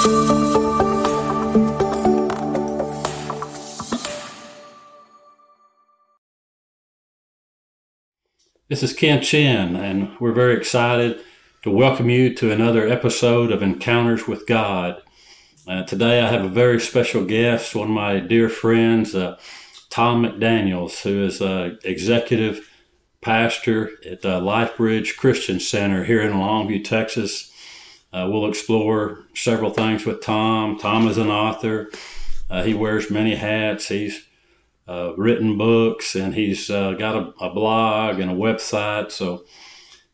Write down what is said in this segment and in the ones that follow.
This is Ken Chinn, and we're very excited to welcome you to another episode of Encounters with God. Uh, today I have a very special guest, one of my dear friends, uh, Tom McDaniels, who is uh, executive pastor at the LifeBridge Christian Center here in Longview, Texas. Uh, we'll explore several things with Tom. Tom is an author. Uh, he wears many hats. He's uh, written books, and he's uh, got a, a, blog and a website. So,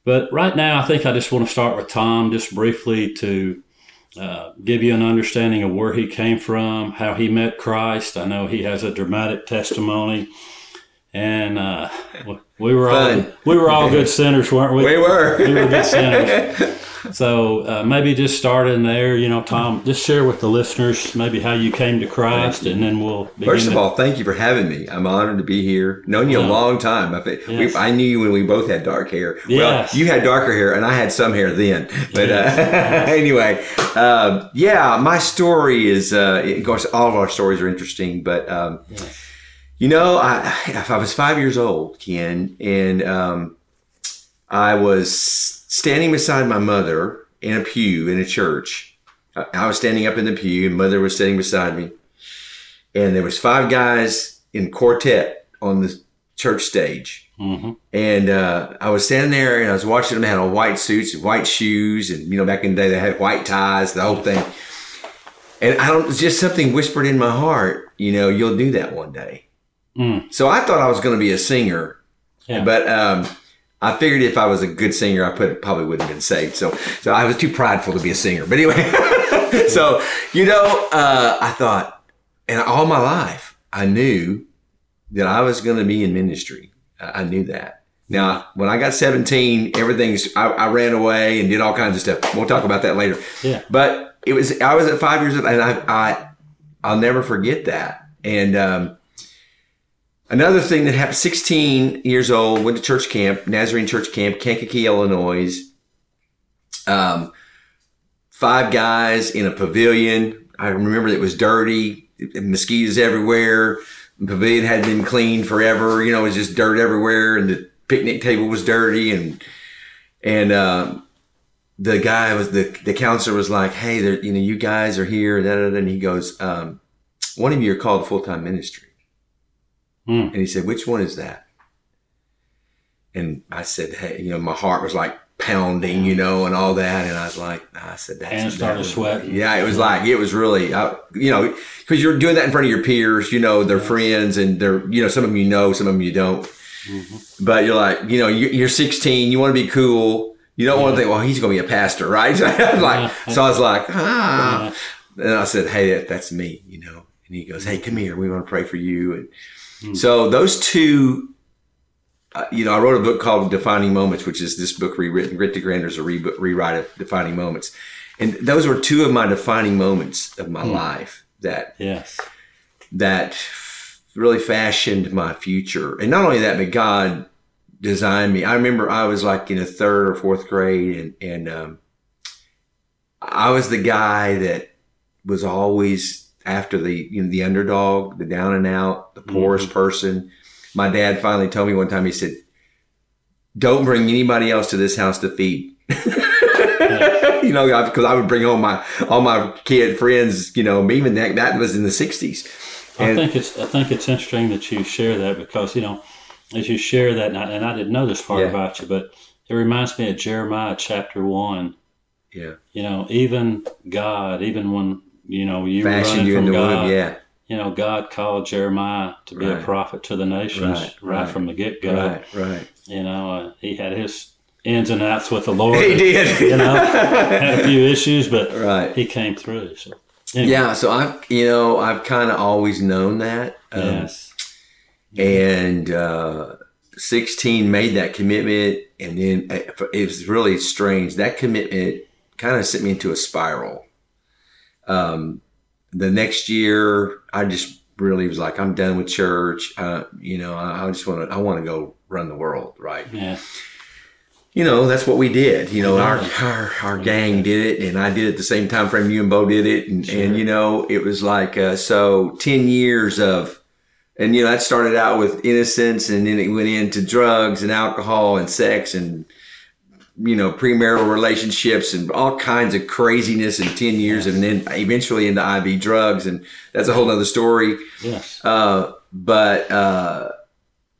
but right now, I think I just want to start with Tom just briefly to uh, give you an understanding of where he came from, how he met Christ. I know he has a dramatic testimony, and uh, we were all we were all good sinners, weren't we? We were. we were good sinners. So uh, maybe just start in there, you know, Tom. Just share with the listeners maybe how you came to Christ, and then we'll. First of to... all, thank you for having me. I'm honored to be here. Known you a long time. I, yes. we, I knew you when we both had dark hair. Yes. Well, you had darker hair, and I had some hair then. But yes. uh, anyway, uh, yeah, my story is. Uh, of course, all of our stories are interesting, but. Um, you know, I, I was five years old, Ken, and um, I was standing beside my mother in a pew in a church. I was standing up in the pew, and mother was standing beside me. And there was five guys in quartet on the church stage. Mm-hmm. And uh, I was standing there and I was watching them. They had on white suits and white shoes. And, you know, back in the day, they had white ties, the whole thing. And I don't, just something whispered in my heart, you know, you'll do that one day. Mm. So I thought I was going to be a singer. Yeah. But um, I figured if I was a good singer, I put, probably wouldn't have been saved. So, so I was too prideful to be a singer. But anyway, so you know, uh, I thought, and all my life, I knew that I was going to be in ministry. I, knew that. Now, when I got 17, everything's, I, I, ran away and did all kinds of stuff. We'll talk about that later. Yeah. But it was, I was at five years old and I, I, I'll never forget that. And, um, Another thing that happened, 16 years old, went to church camp, Nazarene church camp, Kankakee, Illinois. Um, five guys in a pavilion. I remember it was dirty, mosquitoes everywhere. The pavilion had been cleaned forever. You know, it was just dirt everywhere, and the picnic table was dirty. And and um, the guy was the the counselor was like, "Hey, you know, you guys are here." And he goes, um, "One of you are called full time ministry." Mm. And he said, which one is that? And I said, hey, you know, my heart was like pounding, you know, and all that. And I was like, I said, that's and started sweating. Yeah, it was like it was really, I, you know, because you're doing that in front of your peers, you know, their friends, and they're, you know, some of them you know, some of them you don't. Mm-hmm. But you're like, you know, you're 16, you want to be cool. You don't yeah. want to think, well, he's going to be a pastor, right? So I was like, so I was like, ah. And I said, hey, that, that's me, you know. And he goes, hey, come here. We want to pray for you. And Hmm. So those two, uh, you know, I wrote a book called Defining Moments, which is this book rewritten. Grit to Grandeur is a re- rewrite of Defining Moments, and those were two of my defining moments of my hmm. life that yes that really fashioned my future. And not only that, but God designed me. I remember I was like in a third or fourth grade, and and um, I was the guy that was always after the you know the underdog, the down and out, the poorest mm-hmm. person. My dad finally told me one time. He said, "Don't bring anybody else to this house to feed." you know, because I, I, would bring all my all my kid friends. You know, even that that was in the '60s. And, I think it's I think it's interesting that you share that because you know, as you share that, and I, and I didn't know this part yeah. about you, but it reminds me of Jeremiah chapter one. Yeah. You know, even God, even when you know, you fashioned you in God. Yeah. You know, God called Jeremiah to be right. a prophet to the nations right, right, right from the get go. Right, right. You know, uh, he had his ins and outs with the Lord. He did. You know, had a few issues, but right. he came through. So anyway. yeah, so I've you know I've kind of always known that. Um, yes. And uh, sixteen made that commitment, and then uh, it was really strange. That commitment kind of sent me into a spiral um, the next year, I just really was like, I'm done with church. Uh, you know, I, I just want to, I want to go run the world, right? Yeah. you know, that's what we did. You know, our, our, our gang did it and I did it at the same time frame you and Bo did it. And, sure. and you know, it was like, uh, so 10 years of, and you know, that started out with innocence and then it went into drugs and alcohol and sex and, you know, premarital relationships and all kinds of craziness in 10 years yes. and then eventually into IV drugs. And that's a whole other story. Yes. Uh, but, uh,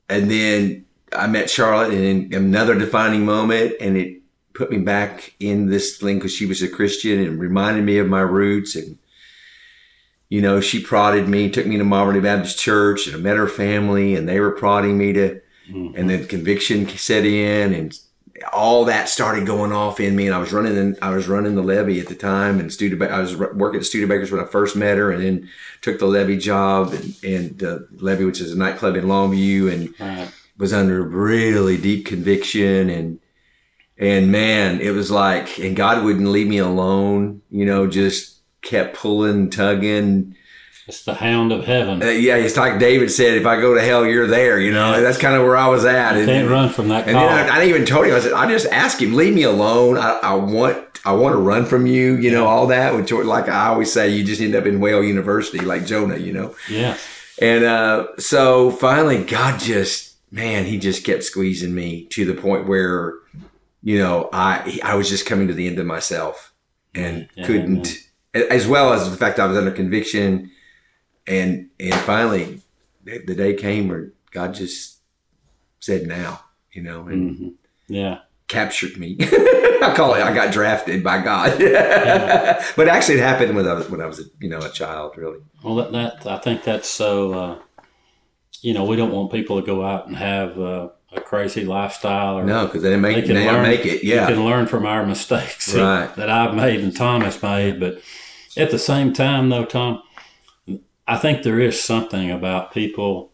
and then I met Charlotte in another defining moment, and it put me back in this thing because she was a Christian and reminded me of my roots. And you know, she prodded me, took me to Malvern Baptist Church, and I met her family, and they were prodding me to. Mm-hmm. And then conviction set in, and all that started going off in me. And I was running, in, I was running the levee at the time, and Studebaker, I was working at Studebakers when I first met her, and then took the levee job, and, and the levee, which is a nightclub in Longview, and. Right was under really deep conviction and and man, it was like and God wouldn't leave me alone, you know, just kept pulling, tugging. It's the hound of heaven. Uh, yeah, it's like David said, if I go to hell, you're there. You know, that's kind of where I was at. You and, can't run from that. And call. then I, I, even told him, I said, I just ask him, leave me alone. I, I want, I want to run from you. You know, all that. Which, like I always say, you just end up in Whale University, like Jonah. You know. Yeah. And uh, so finally, God just man, he just kept squeezing me to the point where, you know, I I was just coming to the end of myself and yeah, couldn't, yeah. as well as the fact I was under conviction, and and finally, the day came where God just said, "Now," you know, and mm-hmm. yeah, captured me. I call it. I got drafted by God, yeah. but actually, it happened when I was when I was a, you know a child, really. Well, that, that I think that's so. Uh, you know, we don't want people to go out and have uh, a crazy lifestyle. Or no, because they make they, can learn, make it. Yeah, you can learn from our mistakes right. that, that I've made and Tom has made. But at the same time, though, Tom, I think there is something about people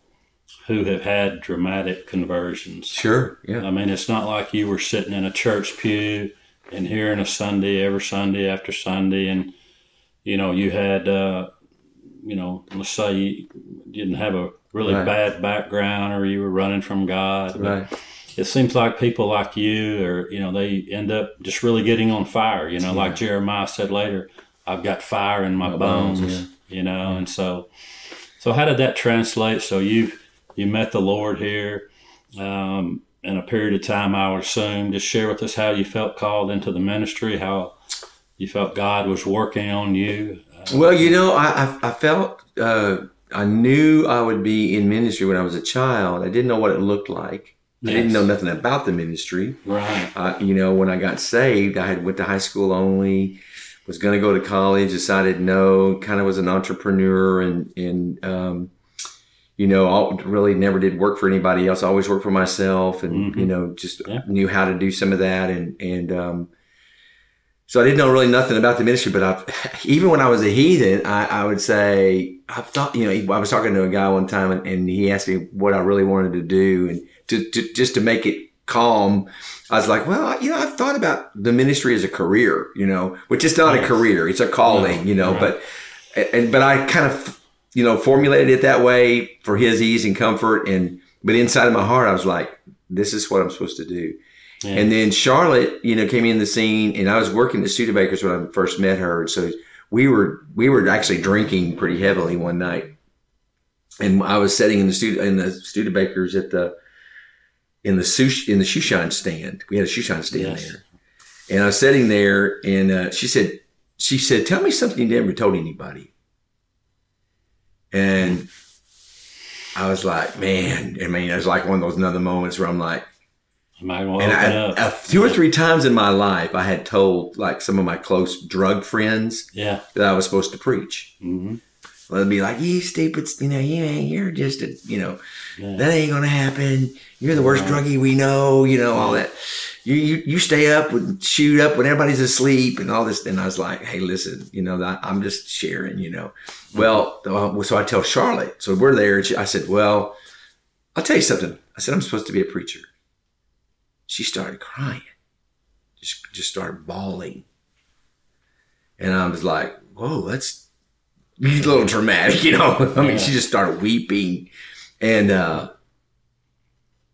who have had dramatic conversions. Sure. Yeah. I mean, it's not like you were sitting in a church pew and hearing a Sunday every Sunday after Sunday, and you know you had, uh, you know, let's say you didn't have a really right. bad background or you were running from God. Right. It seems like people like you or, you know, they end up just really getting on fire, you know, yeah. like Jeremiah said later, I've got fire in my, my bones, bones yeah. You know, and so, so how did that translate? So you, you met the Lord here, um, in a period of time, I would assume. Just share with us how you felt called into the ministry, how you felt God was working on you. Uh, well, you know, I, I, felt uh, I knew I would be in ministry when I was a child. I didn't know what it looked like. Yes. I didn't know nothing about the ministry. Right. Uh, you know, when I got saved, I had went to high school only. Was going to go to college. Decided no. Kind of was an entrepreneur and and um, you know, all, really never did work for anybody else. I always worked for myself, and mm-hmm. you know, just yeah. knew how to do some of that. And and um, so I didn't know really nothing about the ministry, but I, even when I was a heathen, I, I, would say, I thought, you know, I was talking to a guy one time and, and he asked me what I really wanted to do. And to, to, just to make it calm, I was like, well, you know, I've thought about the ministry as a career, you know, which is not yes. a career. It's a calling, you know, right. but, and, but I kind of, you know, formulated it that way for his ease and comfort. And, but inside of my heart, I was like, this is what I'm supposed to do. Yeah. And then Charlotte, you know, came in the scene, and I was working at Studebakers when I first met her. So we were we were actually drinking pretty heavily one night, and I was sitting in the studio in the Studebakers at the in the sushi in the shoe shine stand. We had a shoe shine stand yes. there, and I was sitting there, and uh, she said, she said, "Tell me something you never told anybody." And I was like, man, I mean, it was like one of those another moments where I'm like, and I, a, two or three times in my life, I had told like some of my close drug friends yeah. that I was supposed to preach. Mm-hmm. Well, they'd be like, "You stupid, you know, you ain't, you're just a, you know, yeah. that ain't gonna happen. You're the worst right. druggie we know, you know, all that. You, you you stay up and shoot up when everybody's asleep and all this." And I was like, "Hey, listen, you know, I'm just sharing, you know." Mm-hmm. Well, uh, so I tell Charlotte. So we're there. I said, "Well, I'll tell you something." I said, "I'm supposed to be a preacher." she started crying, just just started bawling, and I was like, "Whoa, that's a little dramatic," you know. I mean, yeah. she just started weeping, and uh,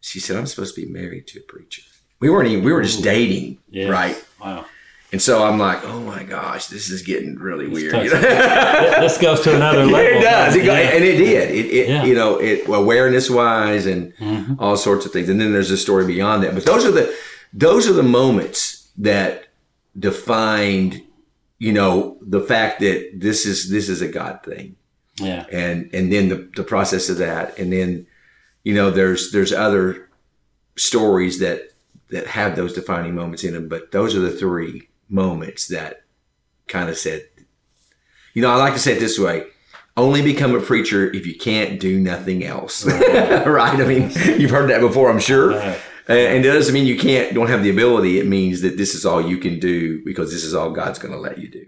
she said, "I'm supposed to be married to a preacher." We weren't even, we were just dating, yes. right? Wow. And so I'm like, oh my gosh, this is getting really weird. this goes to another level. it does, it yeah. and it did. It, it yeah. you know, it awareness wise and mm-hmm. all sorts of things. And then there's a story beyond that. But those are the those are the moments that defined, you know, the fact that this is this is a God thing. Yeah. And and then the the process of that, and then, you know, there's there's other stories that that have those defining moments in them, but those are the three moments that kind of said, you know, I like to say it this way only become a preacher if you can't do nothing else. right? I mean, you've heard that before, I'm sure and it doesn't mean you can't don't have the ability. It means that this is all you can do because this is all God's going to let you do.